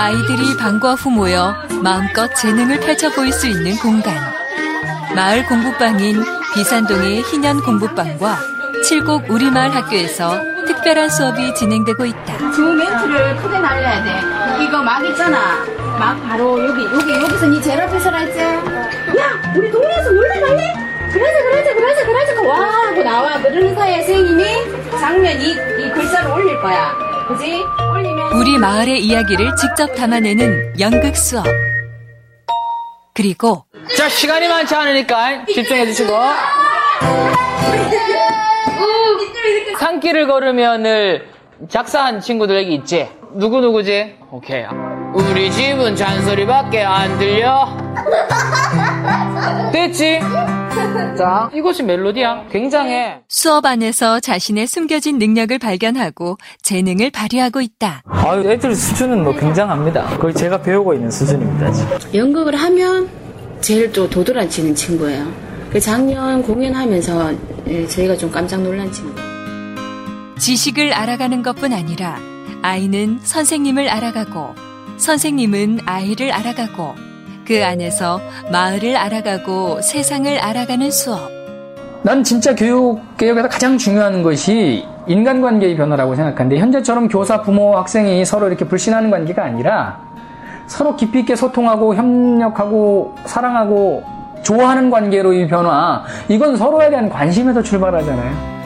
아이들이 방과 후 모여 마음껏 재능을 펼쳐 보일 수 있는 공간. 마을 공부방인 비산동의 희년 공부방과 칠곡 우리마을 학교에서 특별한 수업이 진행되고 있다. 주 멘트를 크게 날려야 돼. 이거 막 있잖아. 막 바로 여기 여기 여기서 니 제일 앞에 서라 했지? 야 우리 동네에서 놀러 갈래? 그러자 그러자 그러자 그러자 와 하고 나와 그러는 사이에 선생님이 장면 이, 이 글자를 올릴 거야. 그지? 올리면 우리 마을의 이야기를 직접 담아내는 연극 수업. 그리고 자, 시간이 많지 않으니까 집중해 주시고. 산길을 걸으면을 작사한 친구들 여기 있지? 누구 누구지? 오케이. 우리 집은 잔소리밖에 안 들려. 됐지? 자, 이것이 멜로디야. 굉장해. 수업 안에서 자신의 숨겨진 능력을 발견하고 재능을 발휘하고 있다. 아유, 애들 수준은 뭐 굉장합니다. 거의 제가 배우고 있는 수준입니다, 지금. 연극을 하면 제일 또 도드라치는 친구예요. 그 작년 공연하면서 예, 저희가 좀 깜짝 놀란 친구. 지식을 알아가는 것뿐 아니라 아이는 선생님을 알아가고 선생님은 아이를 알아가고 그 안에서 마을을 알아가고 세상을 알아가는 수업. 난 진짜 교육 개혁에서 가장 중요한 것이 인간관계의 변화라고 생각하는데 현재처럼 교사, 부모, 학생이 서로 이렇게 불신하는 관계가 아니라 서로 깊이 있게 소통하고 협력하고 사랑하고 좋아하는 관계로의 변화 이건 서로에 대한 관심에서 출발하잖아요.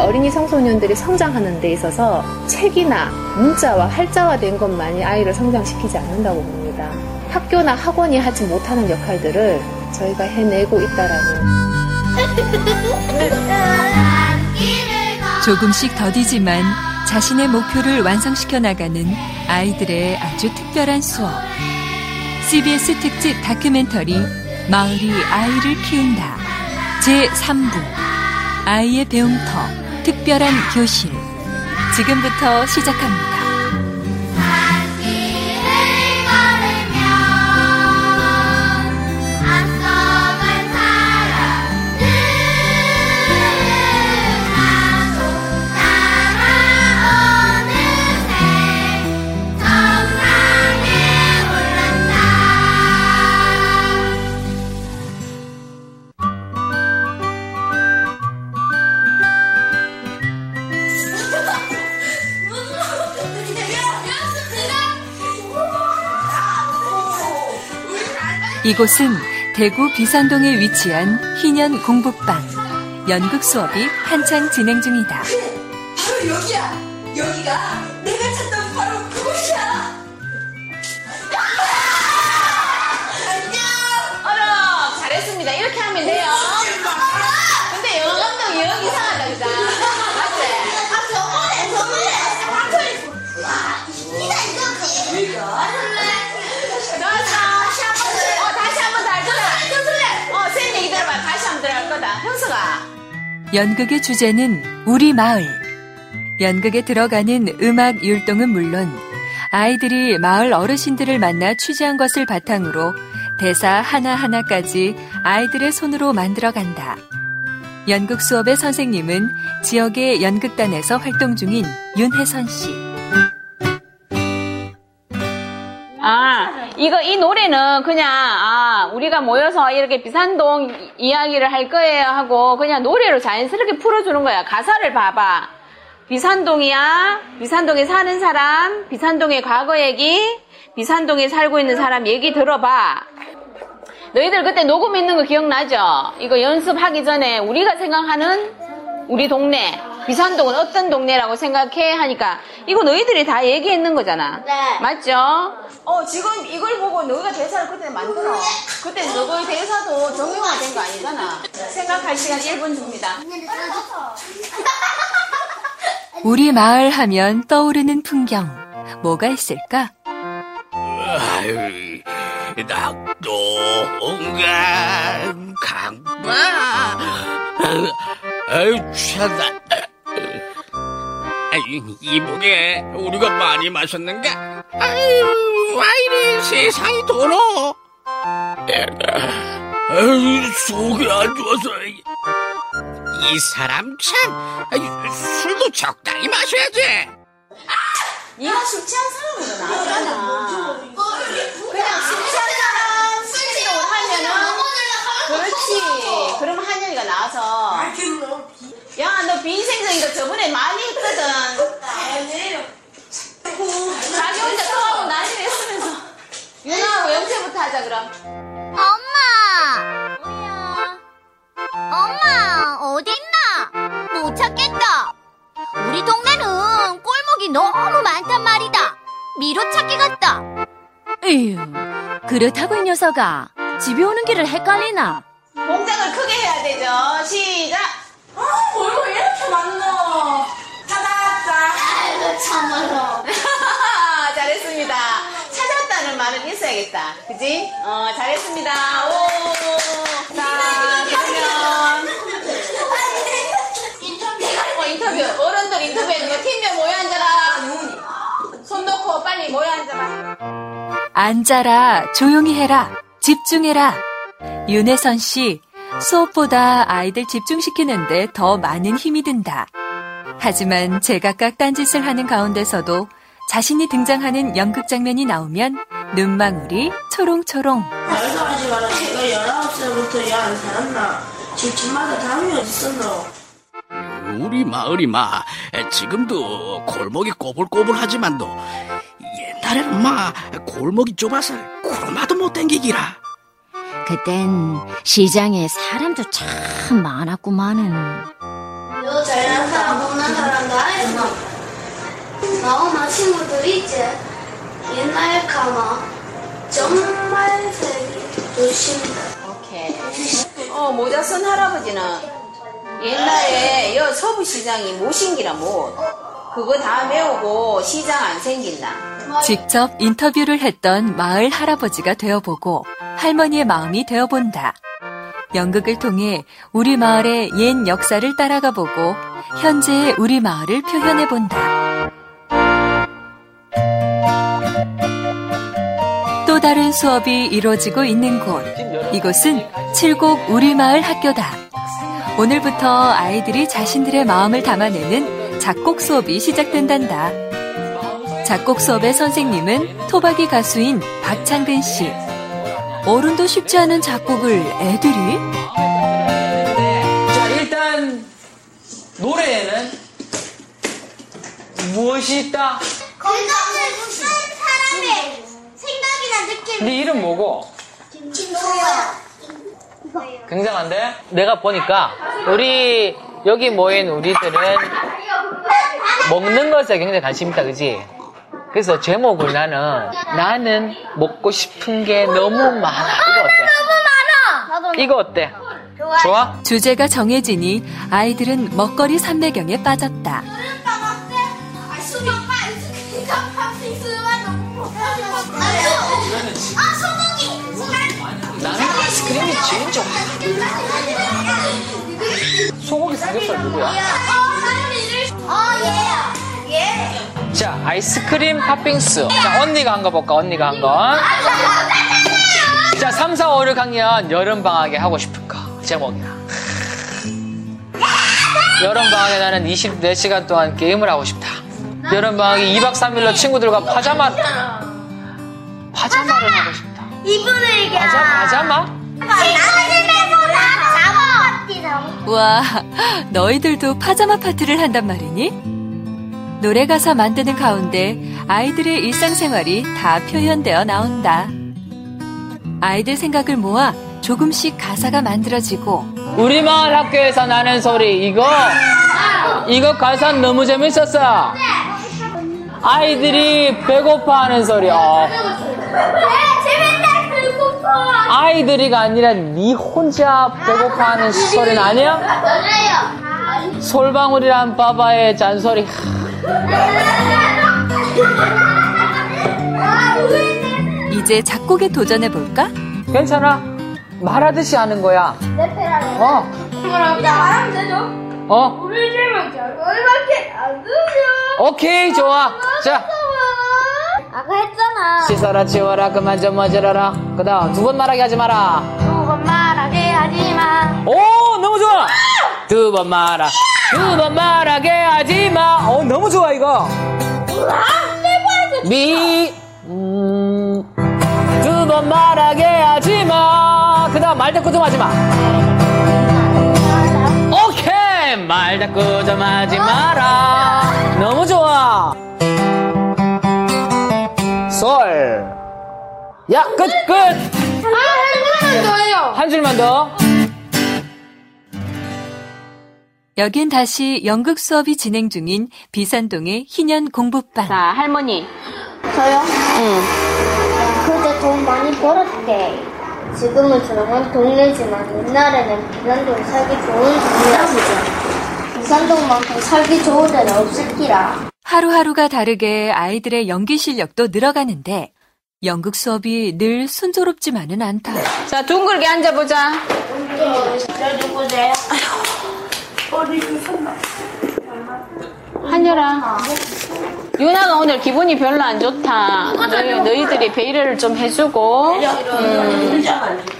어린이 청소년들이 성장하는 데 있어서 책이나 문자와 활자화된 것만이 아이를 성장시키지 않는다고 봅니다. 학교나 학원이 하지 못하는 역할들을 저희가 해내고 있다라는 조금씩 더디지만 자신의 목표를 완성시켜 나가는 아이들의 아주 특별한 수업. CBS 특집 다큐멘터리 마을이 아이를 키운다. 제3부 아이의 배움터 특별한 교실. 지금부터 시작합니다. 이곳은 대구 비산동에 위치한 희년 공부방. 연극 수업이 한창 진행 중이다. 바로 여기야. 연극의 주제는 우리 마을. 연극에 들어가는 음악 율동은 물론 아이들이 마을 어르신들을 만나 취재한 것을 바탕으로 대사 하나하나까지 아이들의 손으로 만들어 간다. 연극 수업의 선생님은 지역의 연극단에서 활동 중인 윤혜선 씨. 이거, 이 노래는 그냥, 아, 우리가 모여서 이렇게 비산동 이- 이야기를 할 거예요 하고, 그냥 노래로 자연스럽게 풀어주는 거야. 가사를 봐봐. 비산동이야, 비산동에 사는 사람, 비산동의 과거 얘기, 비산동에 살고 있는 사람 얘기 들어봐. 너희들 그때 녹음 있는 거 기억나죠? 이거 연습하기 전에 우리가 생각하는 우리 동네, 비산동은 어떤 동네라고 생각해? 하니까, 이거 너희들이 다 얘기했는 거잖아. 네. 맞죠? 어, 지금 이걸 보고 너희가 대사를 그때 만들어. 그때 너희 대사도 정형화 된 거 아니잖아. 생각할 시간 1분 줍니다. 우리 마을 하면 떠오르는 풍경. 뭐가 있을까? 아유, 낙동강 강마 아유 취하다 아유 이보게 우리가 많이 마셨는가? 아유 와 이래 세상이 더러 아유 속이 안 좋아서. 이 사람 참 아유, 술도 적당히 마셔야지. 네가 술 취한 사람으로 나왔잖아. 그냥 술 취한 사람 술집을 하면은 그렇지. 그럼 한영이가 나와서 야너거 저번에 많이 했거든. 자기 혼자 떠하고 난리 했으면서 윤아하고 영태부터 하자 그럼. 엄마! 뭐야? 엄마, 어딨나? 못 찾겠다. 우리 동네는 꼴목이 너무 많단 말이다. 미로 찾기 같다. 에휴, 그렇다고 이 녀석아. 집에 오는 길을 헷갈리나? 공장을 크게 해야 되죠. 시작. 아, 뭘뭐 이렇게 많노? 찾았다. 아이고, 참말로. 잘했습니다. 찾았다는 말은 있어야겠다. 그지? 어, 잘했습니다. 오. 자, 그러면. 어, 인터뷰. 어른들 인터뷰하는 거 팀명 모여 앉아라. 손 놓고 빨리 모여 앉아라. 앉아라, 조용히 해라, 집중해라. 윤혜선 씨, 수업보다 아이들 집중시키는데 더 많은 힘이 든다. 하지만 제각각 딴짓을 하는 가운데서도 자신이 등장하는 연극 장면이 나오면 눈망울이 초롱초롱. 말도하지 마라. 제가 19살부터 일안 살았나. 집집마다 담이 어딨었노? 우리 마을이 마 지금도 골목이 꼬불꼬불하지만도 옛날에는 마 골목이 좁아서 구르마도 못 땡기기라 그땐 시장에 사람도 참 많았구만은. 너 잘난 사람 못난 사람 다 했어. 나 엄마 친구들 있지? 옛날 가마 정말 색이 조심다. 오케이. 어, 모자 쓴 할아버지는 옛날에 여 서부시장이 모신기라 못. 그거 다 배우고 시장 안 생긴다. 직접 인터뷰를 했던 마을 할아버지가 되어보고 할머니의 마음이 되어본다. 연극을 통해 우리 마을의 옛 역사를 따라가 보고 현재의 우리 마을을 표현해 본다. 또 다른 수업이 이루어지고 있는 곳. 이곳은 칠곡 우리 마을 학교다. 오늘부터 아이들이 자신들의 마음을 담아내는 작곡 수업이 시작된단다. 작곡 수업의 선생님은 토박이 가수인 박창근 씨. 어른도 쉽지 않은 작곡을 애들이? 자, 일단 노래에는 무엇이 있다? 건강을 쓴 사람의 생각이나 느낌. 네 이름 뭐고? 김소야. 굉장한데? 내가 보니까 우리 여기 모인 우리들은 먹는 것에 굉장히 관심 있다, 그지? 그래서 제목을 나는 나는 먹고 싶은 게 너무 많아. 이거 어때? 너무 많아. 이거 어때? 좋아? 주제가 정해지니 아이들은 먹거리 삼매경에 빠졌다. 아. 아, 소고기. 나는 아이스크림이 제일 좋아. 소고기 삼겹살 누구야? 어, 얘야. 얘. 자, 아이스크림 팥빙수. 자, 언니가 한 거 볼까? 언니가 한 거. 자, 3, 4, 5, 6학년 여름방학에 하고 싶은 거. 제목이야. 여름방학에 나는 24시간 동안 게임을 하고 싶다. 여름방학에 2박 3일로 친구들과 파자마, 파자마를 하고 싶다. 이분을 이겨. 파자, 파자마? 집에서 잡아. 와, 너희들도 파자마 파티를 한단 말이니? 노래 가사 만드는 가운데 아이들의 일상생활이 다 표현되어 나온다. 아이들 생각을 모아 조금씩 가사가 만들어지고 우리 마을 학교에서 나는 소리, 이거, 이거 가사 너무 재밌었어. 아이들이 배고파하는 소리, 어. 아이들이가 아니라 네 혼자 배고파하는 소리는 아니야? 맞아요. 솔방울이란 바바의 잔소리. 이제 작곡에 도전해 볼까? 괜찮아. 말하듯이 하는 거야. 어, 그냥 말하면 되죠. 어, 우리 저거밖에 안 되죠. 오케이, 좋아. 자, 아까 했잖아. 씻어라, 치워라, 그만 좀 어지러라. 그 다음, 두 번 말하게 하지 마라. 두 번 말하게 하지 마. 오, 너무 좋아. 두 번 말아. 두 번 말하게 하지 마. 어, 너무 좋아, 이거. 미, 음, 두 번 말하게 하지 마. 그 다음 말 대꾸 좀 하지 마. 오케이! 말 대꾸 좀 하지 마라. 너무 좋아. 솔. 야, 끝, 끝! 한 줄만 더. 여긴 다시 연극 수업이 진행 중인 비산동의 희년 공부방. 자, 할머니. 저요? 응. 그때 돈 많이 벌었대. 지금은 조용한 동네지만 옛날에는 비산동이 살기 좋은 동네였어. 비산동만큼 살기 좋은 데는 없을기라. 하루하루가 다르게 아이들의 연기 실력도 늘어가는데 연극 수업이 늘 순조롭지만은 않다. 자, 둥글게 앉아보자. 저 누구세요? 어디 샀나? 한여라. 유나가 오늘 기분이 별로 안 좋다. 너희, 너희들이 배려를 좀 해주고. 음,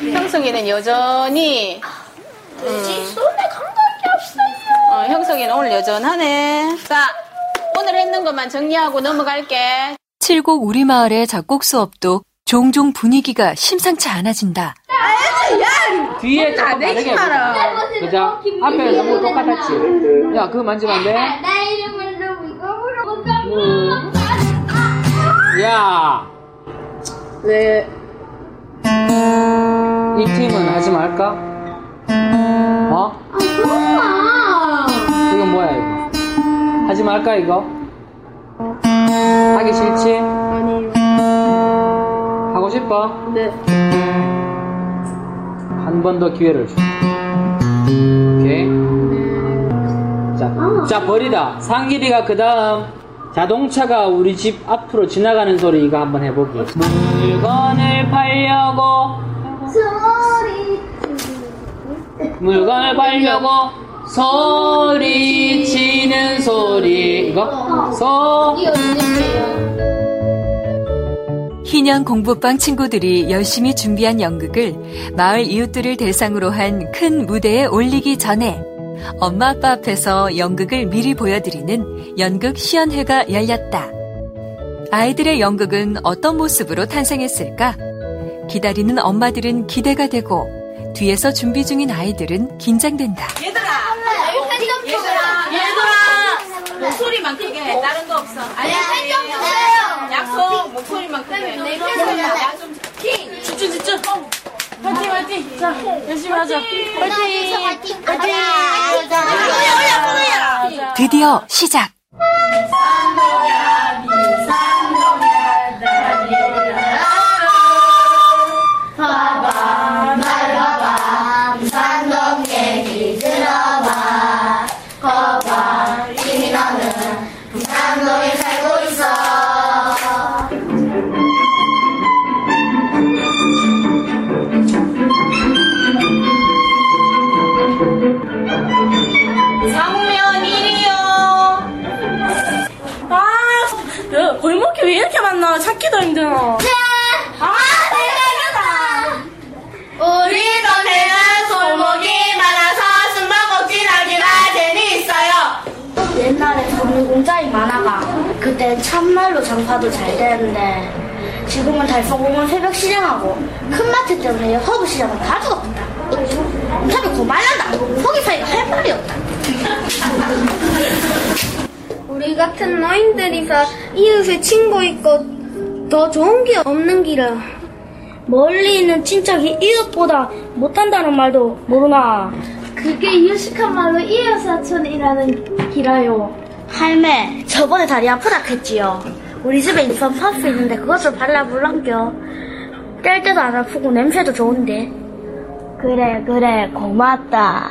형석이는 여전히. 음, 손에 감각이 없어요. 어, 형석이는 오늘 여전하네. 자, 오늘 했는 것만 정리하고 넘어갈게. 칠곡 우리 마을의 작곡 수업도 종종 분위기가 심상치 않아진다. 뒤에 조금 다르게 해보자. 그죠? 앞에 너무 똑같았지? 야, 그거 만지면 안 돼? 나좀 이거 물어볼까? 야, 네. 이 팀은 하지 말까? 어? 엄마! 이건 뭐야, 이거? 하지 말까, 이거? 하기 싫지? 아니요. 하고 싶어? 네. 한 번 더 기회를 줘. 오케이? 자, 자, 버리다. 상길이가 그 다음 자동차가 우리 집 앞으로 지나가는 소리 이거 한번 해보기. 물건을 팔려고, 소리. 물건을 팔려고 소리 치는 소리. 이거? 소, 이거? 희년 공부방 친구들이 열심히 준비한 연극을 마을 이웃들을 대상으로 한 큰 무대에 올리기 전에 엄마 아빠 앞에서 연극을 미리 보여드리는 연극 시연회가 열렸다. 아이들의 연극은 어떤 모습으로 탄생했을까? 기다리는 엄마들은 기대가 되고 뒤에서 준비 중인 아이들은 긴장된다. 얘들아! 목소리만 크게 해. 다른 거 없어. 아니야, 목소리만 크게. 집중, 집중. 자, 열심히 하자. 드디어 시작! 왜 이렇게 많나? 찾기도 힘들어. 아, 대박이다. 우리 동네는 골목이 많아서 숨바꼭질하기가 재미있어요. 옛날에 돈이 공장이 많아가. 그때 참말로 장사도 잘 되는데 지금은 달성공원 새벽 시장하고 큰 마트 때문에 허브 시장은 다 죽었다. 인터뷰 고말란다. 거기 사이가 할 말이 없다. 우리 같은 노인들이서 이웃을 친구 있고 더 좋은 게 없는 기라. 멀리 있는 친척이 이웃보다 못한다는 말도 모르나. 그게 유식한 말로 이웃사촌이라는 기라요. 할매, 저번에 다리 아프다 했지요. 우리 집에 인선 파스 있는데 그것을 발라볼란겨. 뗄 때도 안 아프고 냄새도 좋은데. 그래, 그래, 고맙다.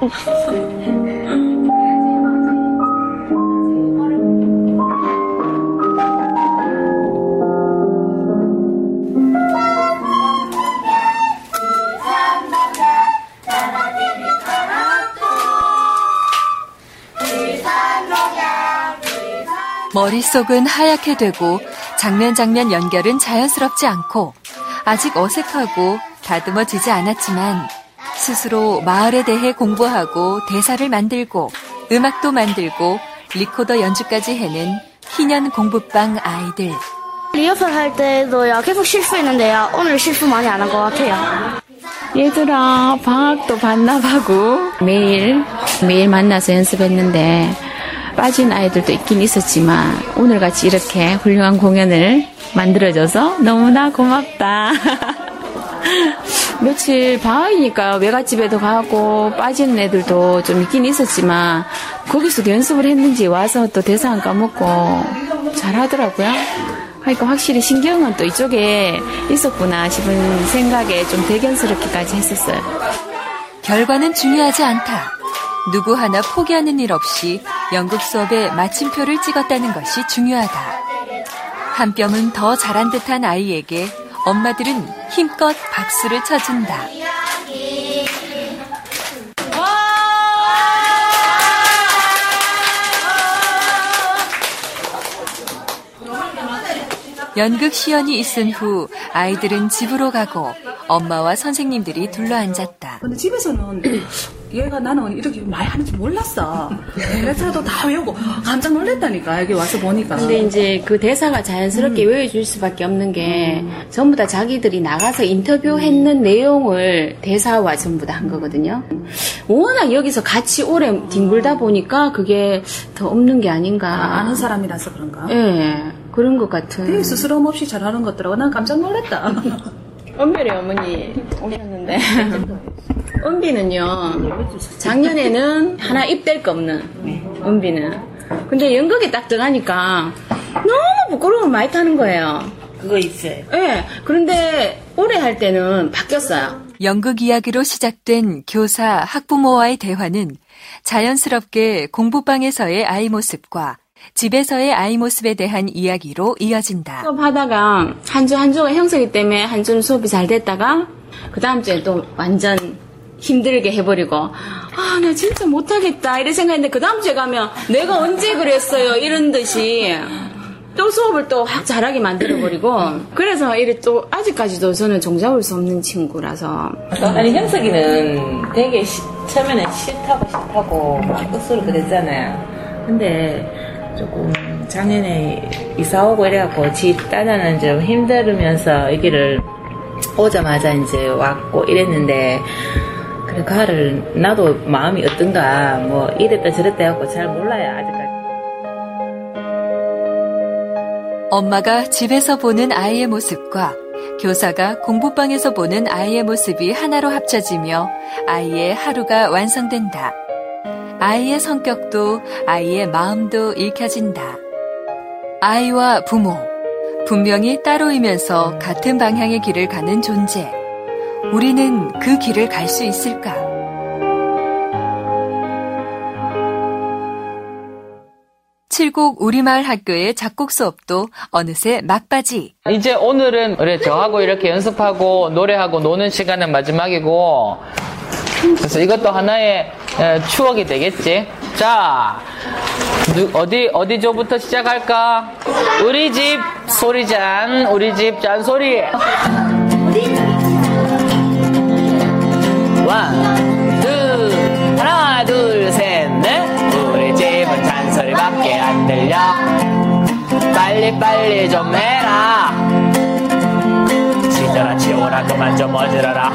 머릿속은 하얗게 되고 장면 장면 연결은 자연스럽지 않고 아직 어색하고 다듬어지지 않았지만 스스로 마을에 대해 공부하고 대사를 만들고 음악도 만들고 리코더 연주까지 해낸 희년 공부방 아이들. 리허설 할 때도요 계속 실수했는데요 오늘 실수 많이 안 한 것 같아요. 얘들아, 방학도 반납하고 매일, 매일 만나서 연습했는데 빠진 아이들도 있긴 있었지만 오늘같이 이렇게 훌륭한 공연을 만들어줘서 너무나 고맙다. 며칠 방학이니까 외갓집에도 가고 빠지는 애들도 좀 있긴 있었지만 거기서도 연습을 했는지 와서 또 대사 안 까먹고 잘하더라고요. 그러니까 확실히 신경은 또 이쪽에 있었구나 싶은 생각에 좀 대견스럽기까지 했었어요. 결과는 중요하지 않다. 누구 하나 포기하는 일 없이 연극 수업에 마침표를 찍었다는 것이 중요하다. 한 뼘은 더 잘한 듯한 아이에게 엄마들은 힘껏 박수를 쳐준다. 연극 시연이 있은 후 아이들은 집으로 가고 엄마와 선생님들이 둘러앉았다. 근데 집에서는 얘가 나는 이렇게 말하는지 몰랐어. 대사도 다 외우고 깜짝 놀랐다니까 여기 와서 보니까. 근데 이제 그 대사가 자연스럽게 음. 외워줄 수밖에 없는 게 전부 다 자기들이 나가서 인터뷰했는 내용을 대사와 전부 다 한 거거든요. 워낙 여기서 같이 오래 뒹굴다 보니까 그게 더 없는 게 아닌가. 아, 아는 사람이라서 그런가? 예, 그런 것 같은. 되게 스스럼 없이 잘하는 것 같더라고. 난 깜짝 놀랐다. 은별이 어머니 오셨는데 은비는요 작년에는 하나 입댈 거 없는 은비는 근데 연극에 딱 들어가니까 너무 부끄러움을 많이 타는 거예요 그거 있어요. 예 그런데 올해 할 때는 바뀌었어요 연극 이야기로 시작된 교사, 학부모와의 대화는 자연스럽게 공부방에서의 아이 모습과 집에서의 아이 모습에 대한 이야기로 이어진다. 수업하다가 한 주 한 주가 형성이 때문에 한 주는 수업이 잘 됐다가 그 다음 주에 또 완전 힘들게 해버리고 아 나 진짜 못하겠다. 이런 생각했는데 그 다음 주에 가면 내가 언제 그랬어요? 이런 듯이. 또 수업을 또 확 잘하게 만들어버리고. 그래서 이래 또 아직까지도 저는 종잡을 수 없는 친구라서. 아니 형석이는 되게 시- 처음에는 싫다고 싫다고 막 끝으로 그랬잖아요. 근데 조금 작년에 이사 오고 이래갖고 지 따자는 좀 힘들으면서 여기를 오자마자 이제 왔고 이랬는데 그래 가를 나도 마음이 어떤가 뭐 이랬다 저랬다 해갖고 잘 몰라요 아직까지. 엄마가 집에서 보는 아이의 모습과 교사가 공부방에서 보는 아이의 모습이 하나로 합쳐지며 아이의 하루가 완성된다. 아이의 성격도 아이의 마음도 읽혀진다. 아이와 부모, 분명히 따로이면서 같은 방향의 길을 가는 존재. 우리는 그 길을 갈 수 있을까? 칠곡 우리마을 학교의 작곡 수업도 어느새 막바지. 이제 오늘은 우리 저하고 이렇게 연습하고 노래하고 노는 시간은 마지막이고 그래서 이것도 하나의 에, 추억이 되겠지. 자, 누- 어디 어디 조부터 시작할까? 우리 집 소리잔, 우리 집 잔소리. 하나, 둘, 셋, 넷. 우리 집은 잔소리밖에 안 들려. 빨리 빨리 좀 해라. 지져라 치워라 그만 좀 어지러라.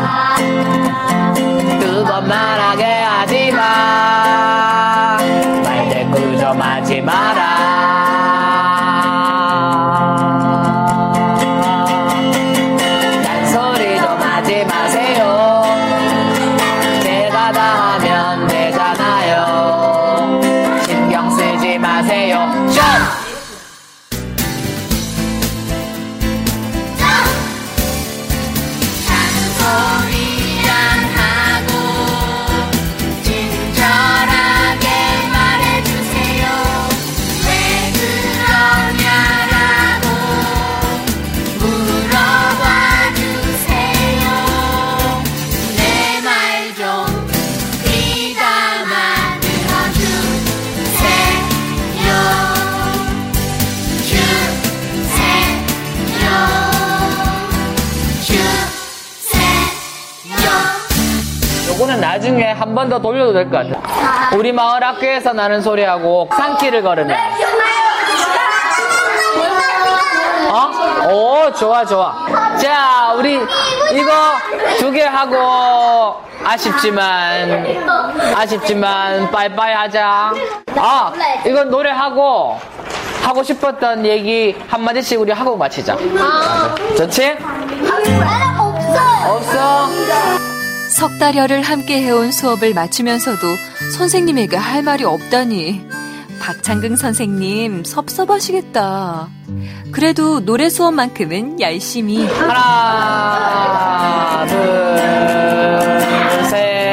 두 번 말하게 하지 마. 말대꾸 좀 하지 마라. 나중에 한번더 돌려도 될 것 같아. 우리 마을 학교에서 나는 소리하고 산길을 걸으면. 오, 좋아, 좋아. 자, 우리 이거 두 개 하고 아쉽지만 아쉽지만 빠이빠이 하자. 아, 이건 노래하고 하고 싶었던 얘기 한마디씩 우리 하고 마치자. 좋지? 없어. 석 달여를 함께 해온 수업을 마치면서도 선생님에게 할 말이 없다니. 박창근 선생님 섭섭하시겠다. 그래도 노래 수업만큼은 열심히. 하나, 둘, 셋.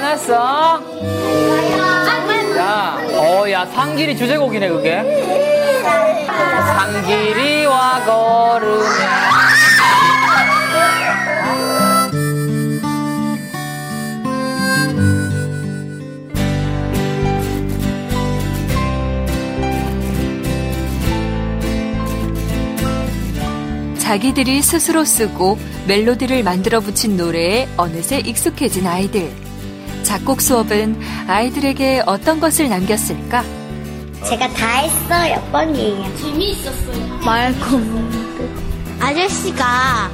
고생 많았어 자, 어, 야, 상길이 주제곡이네, 그게. 상길이와 걸으며. 자기들이 스스로 쓰고 멜로디를 만들어 붙인 노래에 어느새 익숙해진 아이들. 작곡 수업은 아이들에게 어떤 것을 남겼을까? 제가 다 했어요, 뻥이에요. 재미있었어요. 말콤. 아저씨가,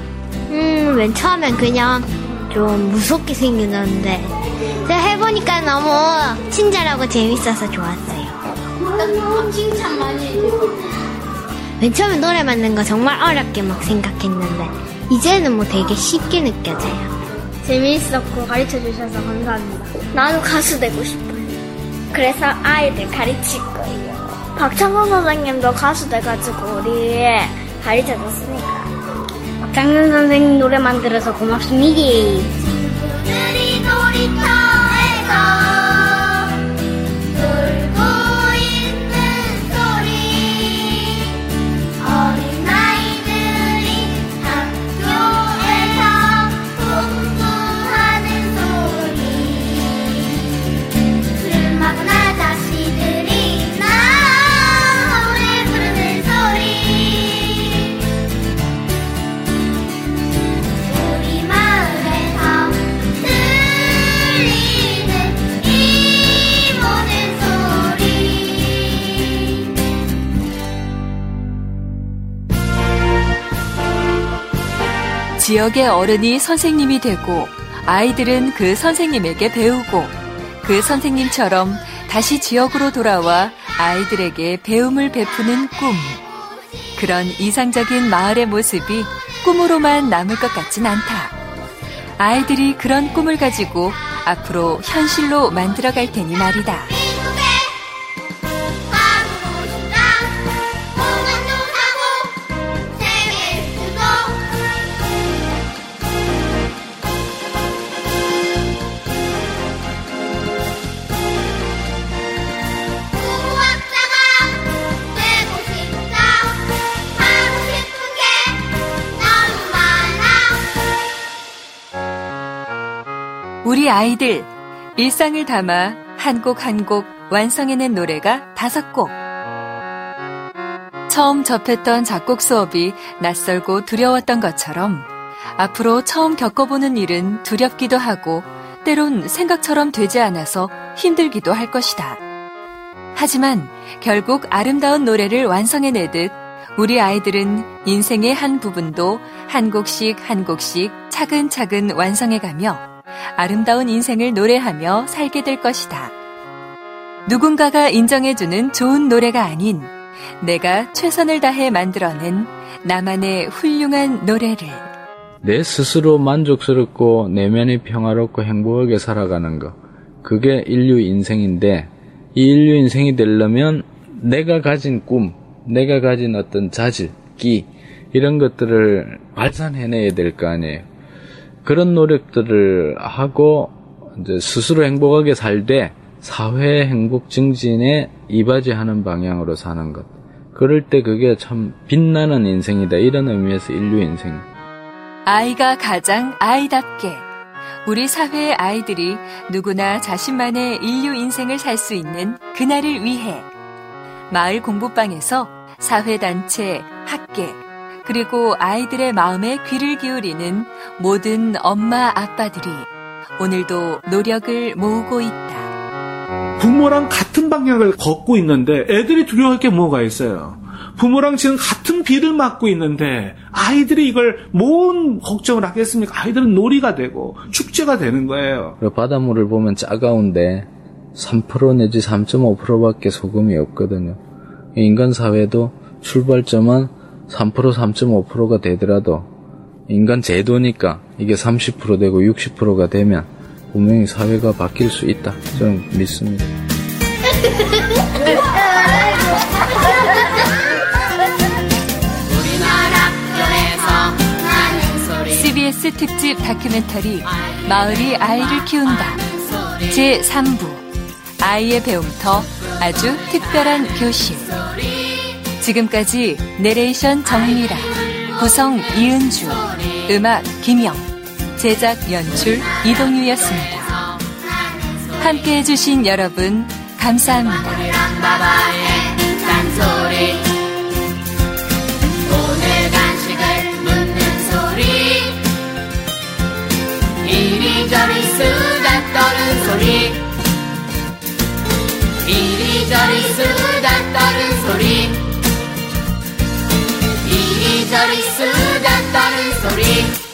음, 맨 처음엔 그냥 좀 무섭게 생겼는데, 제가 해보니까 너무 친절하고 재밌어서 좋았어요. 칭찬 많이 해주고. 맨 처음에 노래 만든 거 정말 어렵게 막 생각했는데, 이제는 뭐 되게 쉽게 느껴져요. 재미있었고 가르쳐 주셔서 감사합니다. 나도 가수 되고 싶어요. 그래서 아이들 가르칠 거예요. 박창선 선생님도 가수 돼가지고 우리 가르쳐 줬으니까. 박창선 선생님 노래 만들어서 고맙습니다. 우리 놀이터에서 지역의 어른이 선생님이 되고 아이들은 그 선생님에게 배우고 그 선생님처럼 다시 지역으로 돌아와 아이들에게 배움을 베푸는 꿈. 그런 이상적인 마을의 모습이 꿈으로만 남을 것 같진 않다. 아이들이 그런 꿈을 가지고 앞으로 현실로 만들어갈 테니 말이다. 우리 아이들 일상을 담아 한 곡 한 곡 완성해낸 노래가 다섯 곡. 처음 접했던 작곡 수업이 낯설고 두려웠던 것처럼 앞으로 처음 겪어보는 일은 두렵기도 하고 때론 생각처럼 되지 않아서 힘들기도 할 것이다. 하지만 결국 아름다운 노래를 완성해내듯 우리 아이들은 인생의 한 부분도 한 곡씩 한 곡씩 차근차근 완성해가며 아름다운 인생을 노래하며 살게 될 것이다. 누군가가 인정해주는 좋은 노래가 아닌 내가 최선을 다해 만들어낸 나만의 훌륭한 노래를 내 스스로 만족스럽고 내면이 평화롭고 행복하게 살아가는 것. 그게 인류 인생인데, 이 인류 인생이 되려면 내가 가진 꿈, 내가 가진 어떤 자질, 끼, 이런 것들을 발산해내야 될 거 아니에요. 그런 노력들을 하고 이제 스스로 행복하게 살되 사회 행복 증진에 이바지하는 방향으로 사는 것. 그럴 때 그게 참 빛나는 인생이다. 이런 의미에서 인류 인생. 아이가 가장 아이답게 우리 사회의 아이들이 누구나 자신만의 인류 인생을 살 수 있는 그날을 위해 마을 공부방에서 사회단체, 학계, 그리고 아이들의 마음에 귀를 기울이는 모든 엄마, 아빠들이 오늘도 노력을 모으고 있다. 부모랑 같은 방향을 걷고 있는데 애들이 두려워할 게 뭐가 있어요? 부모랑 지금 같은 비를 맞고 있는데 아이들이 이걸 뭔 걱정을 하겠습니까? 아이들은 놀이가 되고 축제가 되는 거예요. 바닷물을 보면 차가운데 3% 내지 3.5%밖에 소금이 없거든요. 인간 사회도 출발점은 3% 3.5%가 되더라도 인간 제도니까 이게 30% 되고 60%가 되면 분명히 사회가 바뀔 수 있다. 저는 믿습니다. CBS 특집 다큐멘터리 마을이 아이를 키운다 제3부 아이의 배움터 아주 특별한 교실 지금까지 내레이션 정미라 구성 이은주 음악 김영 제작 연출 이동유였습니다. 함께 해주신 여러분 감사합니다. 이리저리 수다 떠는 소리. 이리저리 수다 떠는 소리 이리저리 수다 떠는 소리